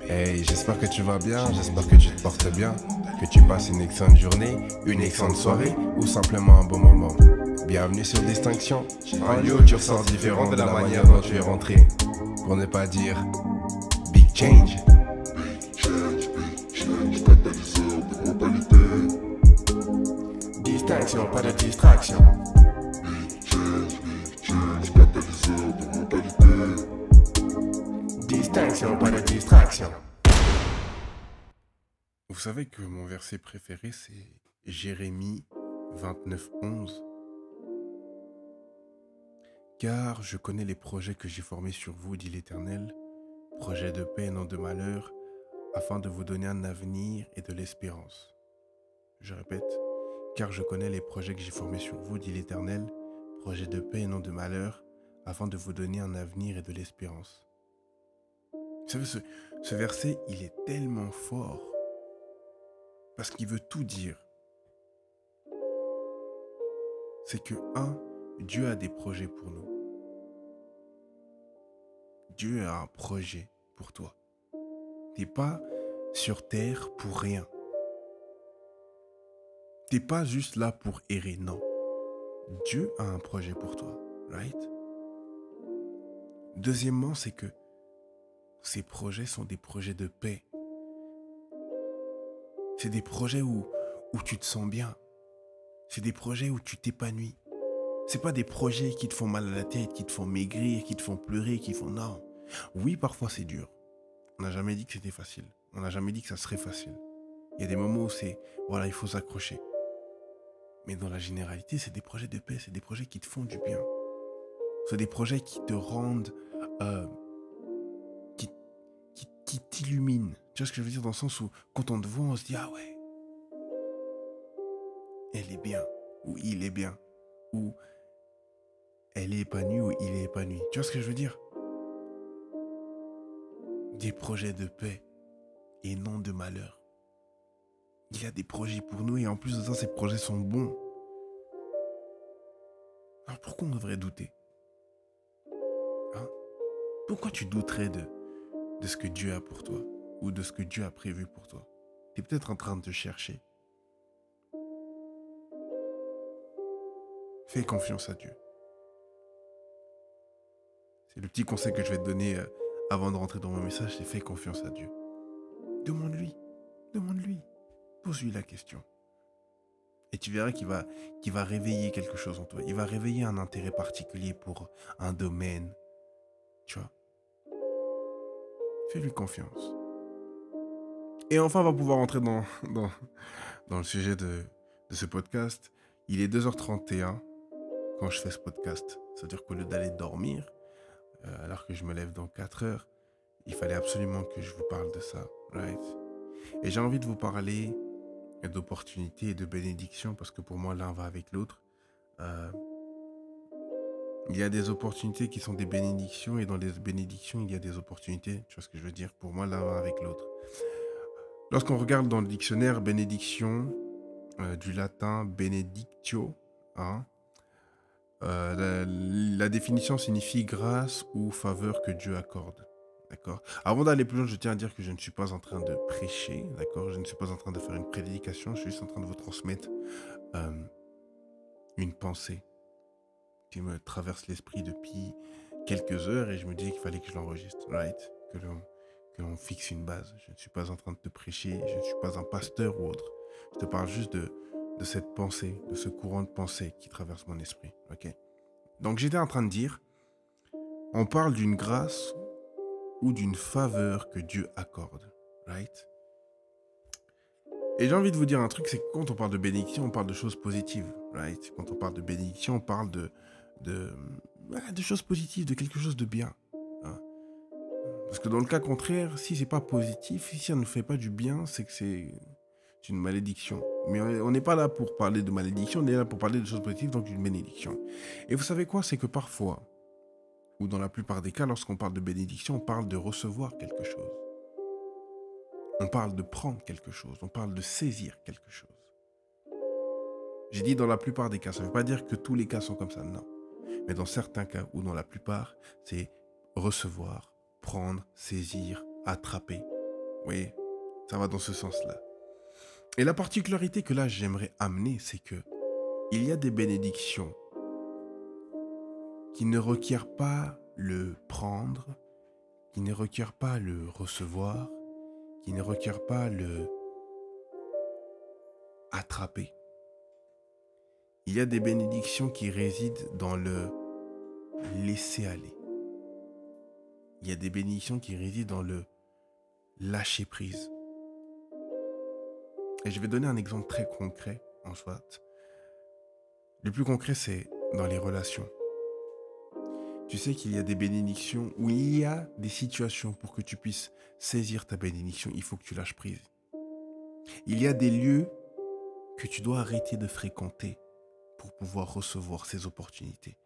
Hey, j'espère que tu vas bien, j'espère que tu te portes bien, que tu passes une excellente journée, une excellente soirée ou simplement un bon moment. Bienvenue sur Distinction, un lieu où tu ressors différent de la manière dont tu es rentré. Pour ne pas dire Big Change. Distinction, pas de distraction. Vous savez que mon verset préféré, c'est Jérémie 29, 11. Car je connais les projets que j'ai formés sur vous, dit l'Éternel, projets de paix et non de malheur, afin de vous donner un avenir et de l'espérance. Je répète, car je connais les projets que j'ai formés sur vous, dit l'Éternel, projets de paix et non de malheur, afin de vous donner un avenir et de l'espérance. Vous savez, ce, ce verset, il est tellement fort, parce qu'il veut tout dire. C'est que, un, Dieu a des projets pour nous. Dieu a un projet pour toi. T'es pas sur terre pour rien. T'es pas juste là pour errer, non. Dieu a un projet pour toi, right? Deuxièmement, c'est que ces projets sont des projets de paix. C'est des projets où, où tu te sens bien. C'est des projets où tu t'épanouis. C'est pas des projets qui te font mal à la tête, qui te font maigrir, qui te font pleurer, qui font non. Oui, parfois c'est dur. On n'a jamais dit que c'était facile. On n'a jamais dit que ça serait facile. Il y a des moments où c'est voilà, il faut s'accrocher. Mais dans la généralité, c'est des projets de paix, c'est des projets qui te font du bien. C'est des projets qui te rendent euh, t'illuminent. Tu vois ce que je veux dire dans le sens où quand on te voit, on se dit ah ouais, elle est bien ou il est bien ou elle est épanouie ou il est épanoui. Tu vois ce que je veux dire? Des projets de paix et non de malheur. Il y a des projets pour nous et en plus de ça, ces projets sont bons. Alors pourquoi on devrait douter? Hein? Pourquoi tu douterais de, de ce que Dieu a pour toi ou de ce que Dieu a prévu pour toi Tu es peut-être en train de te chercher. Fais confiance à Dieu. C'est le petit conseil que je vais te donner euh, avant de rentrer dans mon message, c'est fais confiance à Dieu. Demande-lui, demande-lui, pose-lui la question. Et tu verras qu'il va, va réveiller quelque chose en toi. Il va réveiller un intérêt particulier pour un domaine. Tu vois Fais-lui confiance. Et enfin, on va pouvoir entrer dans, dans, le sujet de, de ce podcast. Il est 2h31 quand je fais ce podcast. C'est-à-dire qu'au lieu d'aller dormir, euh, alors que je me lève dans 4 heures, il fallait absolument que je vous parle de ça, right? Et j'ai envie de vous parler d'opportunités et de bénédictions parce que pour moi l'un va avec l'autre. Euh, il y a des opportunités qui sont des bénédictions et dans les bénédictions il y a des opportunités. Tu vois ce que je veux dire Pour moi l'un avec l'autre. Lorsqu'on regarde dans le dictionnaire bénédiction euh, du latin benedictio, hein, euh, la, définition signifie grâce ou faveur que Dieu accorde. D'accord? Avant d'aller plus loin, je tiens à dire que je ne suis pas en train de prêcher. D'accord? Je ne suis pas en train de faire une prédication. Je suis juste en train de vous transmettre euh, une pensée qui me traverse l'esprit depuis quelques heures et je me dis qu'il fallait que je l'enregistre. Right? Que l'on fixe une base. Je ne suis pas en train de te prêcher. Je ne suis pas un pasteur ou autre. Je te parle juste de de cette pensée, de ce courant de pensée qui traverse mon esprit. Ok? Donc j'étais en train de dire, on parle d'une grâce ou d'une faveur que Dieu accorde. Right? Et j'ai envie de vous dire un truc, c'est que quand on parle de bénédiction, on parle de choses positives. Right? Quand on parle de bénédiction, on parle de, de, choses positives, de quelque chose de bien. Hein. Parce que dans le cas contraire, si c'est pas positif, si ça ne fait pas du bien, c'est que c'est une malédiction. Mais on n'est pas là pour parler de malédiction, on est là pour parler de choses positives, donc une bénédiction. Et vous savez quoi? C'est que parfois, ou dans la plupart des cas, lorsqu'on parle de bénédiction, on parle de recevoir quelque chose. On parle de prendre quelque chose, on parle de saisir quelque chose. J'ai dit dans la plupart des cas, ça ne veut pas dire que tous les cas sont comme ça, non. Mais dans certains cas, ou dans la plupart, c'est recevoir, prendre, saisir, attraper, Oui, ça va dans ce sens-là. Et la particularité que là j'aimerais amener, c'est que il y a des bénédictions qui ne requièrent pas le prendre, qui ne requièrent pas le recevoir, qui ne requièrent pas le attraper. Il y a des bénédictions qui résident dans le laisser aller. Il y a des bénédictions qui résident dans le lâcher prise. Et je vais donner un exemple très concret en soit. Le plus concret, c'est dans les relations. Tu sais qu'il y a des bénédictions où il y a des situations pour que tu puisses saisir ta bénédiction, il faut que tu lâches prise. Il y a des lieux que tu dois arrêter de fréquenter pouvoir recevoir ces opportunités,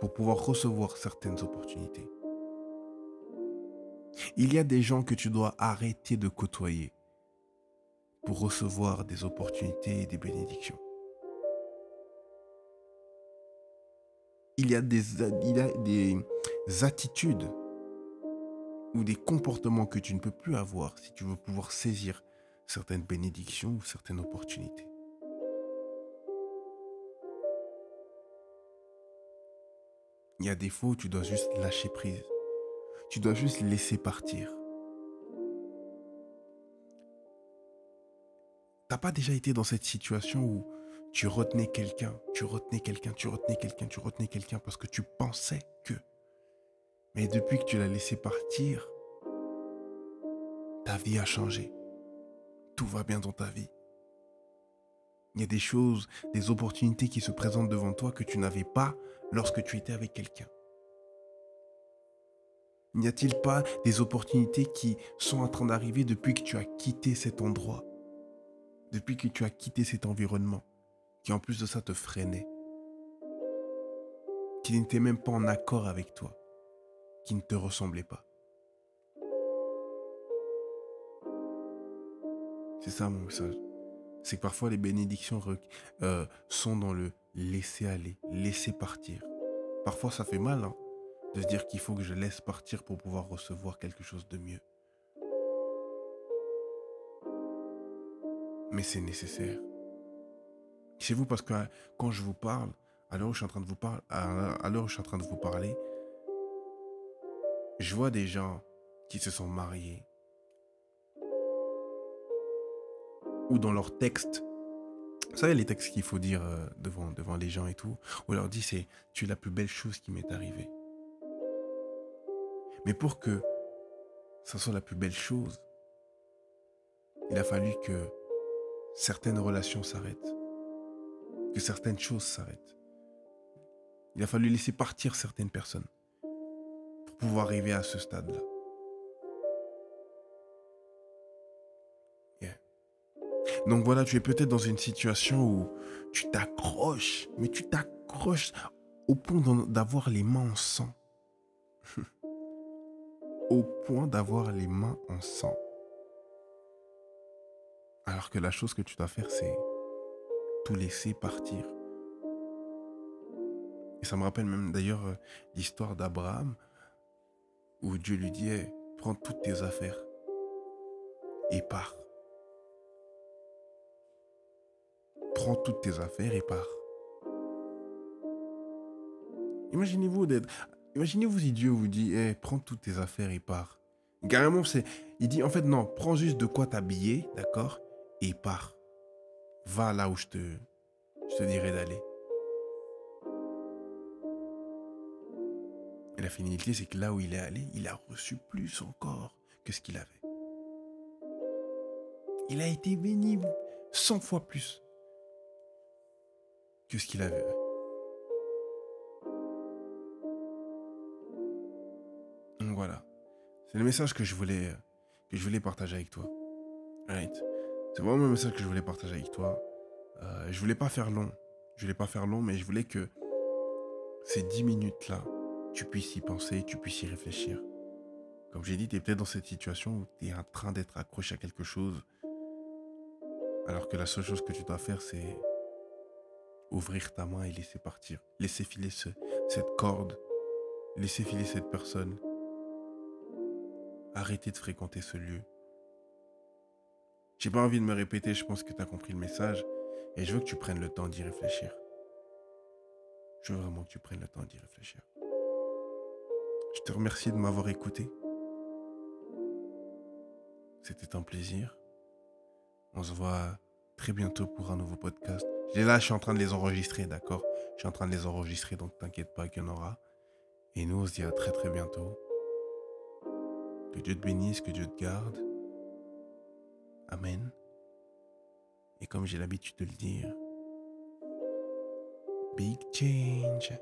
pour pouvoir recevoir certaines opportunités. Il y a des gens que tu dois arrêter de côtoyer pour recevoir des opportunités et des bénédictions. Il y a des, des attitudes ou des comportements que tu ne peux plus avoir si tu veux pouvoir saisir certaines bénédictions ou certaines opportunités. Il y a des fois tu dois juste lâcher prise. Tu dois juste laisser partir. T'as pas déjà été dans cette situation où tu retenais quelqu'un, tu retenais quelqu'un, tu retenais quelqu'un, tu retenais quelqu'un parce que tu pensais que. Mais depuis que tu l'as laissé partir, ta vie a changé. Tout va bien dans ta vie. Il y a des choses, des opportunités qui se présentent devant toi que tu n'avais pas lorsque tu étais avec quelqu'un. N'y a-t-il pas des opportunités qui sont en train d'arriver depuis que tu as quitté cet endroit depuis que tu as quitté cet environnement, qui en plus de ça te freinait, qui n'était même pas en accord avec toi, qui ne te ressemblait pas? C'est ça mon message. C'est que parfois les bénédictions euh, sont dans le laisser aller, laisser partir. Parfois ça fait mal hein, de se dire qu'il faut que je laisse partir pour pouvoir recevoir quelque chose de mieux. mais c'est nécessaire. Chez vous, parce que quand je vous parle, à l'heure où je suis en train de vous parler, à l'heure où je suis en train de vous parler, je vois des gens qui se sont mariés ou dans leurs textes. Vous savez les textes qu'il faut dire euh, devant, devant les gens et tout, on leur dit c'est tu es la plus belle chose qui m'est arrivée. Mais pour que ça soit la plus belle chose, il a fallu que certaines relations s'arrêtent, que certaines choses s'arrêtent. Il a fallu laisser partir certaines personnes pour pouvoir arriver à ce stade-là. Donc voilà, tu es peut-être dans une situation où tu t'accroches, mais tu t'accroches au point d'avoir les mains en sang. au point d'avoir les mains en sang. Alors que la chose que tu dois faire, c'est tout laisser partir. Et ça me rappelle même d'ailleurs euh, l'histoire d'Abraham, où Dieu lui dit, prends toutes tes affaires et pars. Prends toutes tes affaires et pars. Imaginez-vous d'être... Imaginez-vous si Dieu vous dit, prends toutes tes affaires et pars. Carrément, c'est... Il dit, en fait, non, prends juste de quoi t'habiller, d'accord et pars. Va là où je te, je te dirai d'aller. Et la finalité, c'est que là où il est allé, il a reçu plus encore que ce qu'il avait. Il a été béni 100 fois plus ce qu'il avait. Voilà. C'est le message que je voulais, que je voulais partager avec toi. Right. C'est vraiment un message que je voulais partager avec toi. Euh, je voulais pas faire long. Je voulais pas faire long, mais je voulais que ces 10 minutes-là, tu puisses y penser, tu puisses y réfléchir. Comme j'ai dit, tu es peut-être dans cette situation où tu es en train d'être accroché à quelque chose, alors que la seule chose que tu dois faire, c'est ouvrir ta main et laisser partir. Laisser filer cette corde, laisser filer cette personne. Arrêter de fréquenter ce lieu J'ai pas envie de me répéter, je pense que tu as compris le message. Et je veux que tu prennes le temps d'y réfléchir. Je veux vraiment que tu prennes le temps d'y réfléchir. Je te remercie de m'avoir écouté. C'était un plaisir. On se voit très bientôt pour un nouveau podcast. Et là, je suis en train de les enregistrer, d'accord? Je suis en train de les enregistrer, donc t'inquiète pas qu'il y en aura. Et nous, on se dit à très très bientôt. Que Dieu te bénisse, que Dieu te garde. Amen. Et comme j'ai l'habitude de le dire, big change.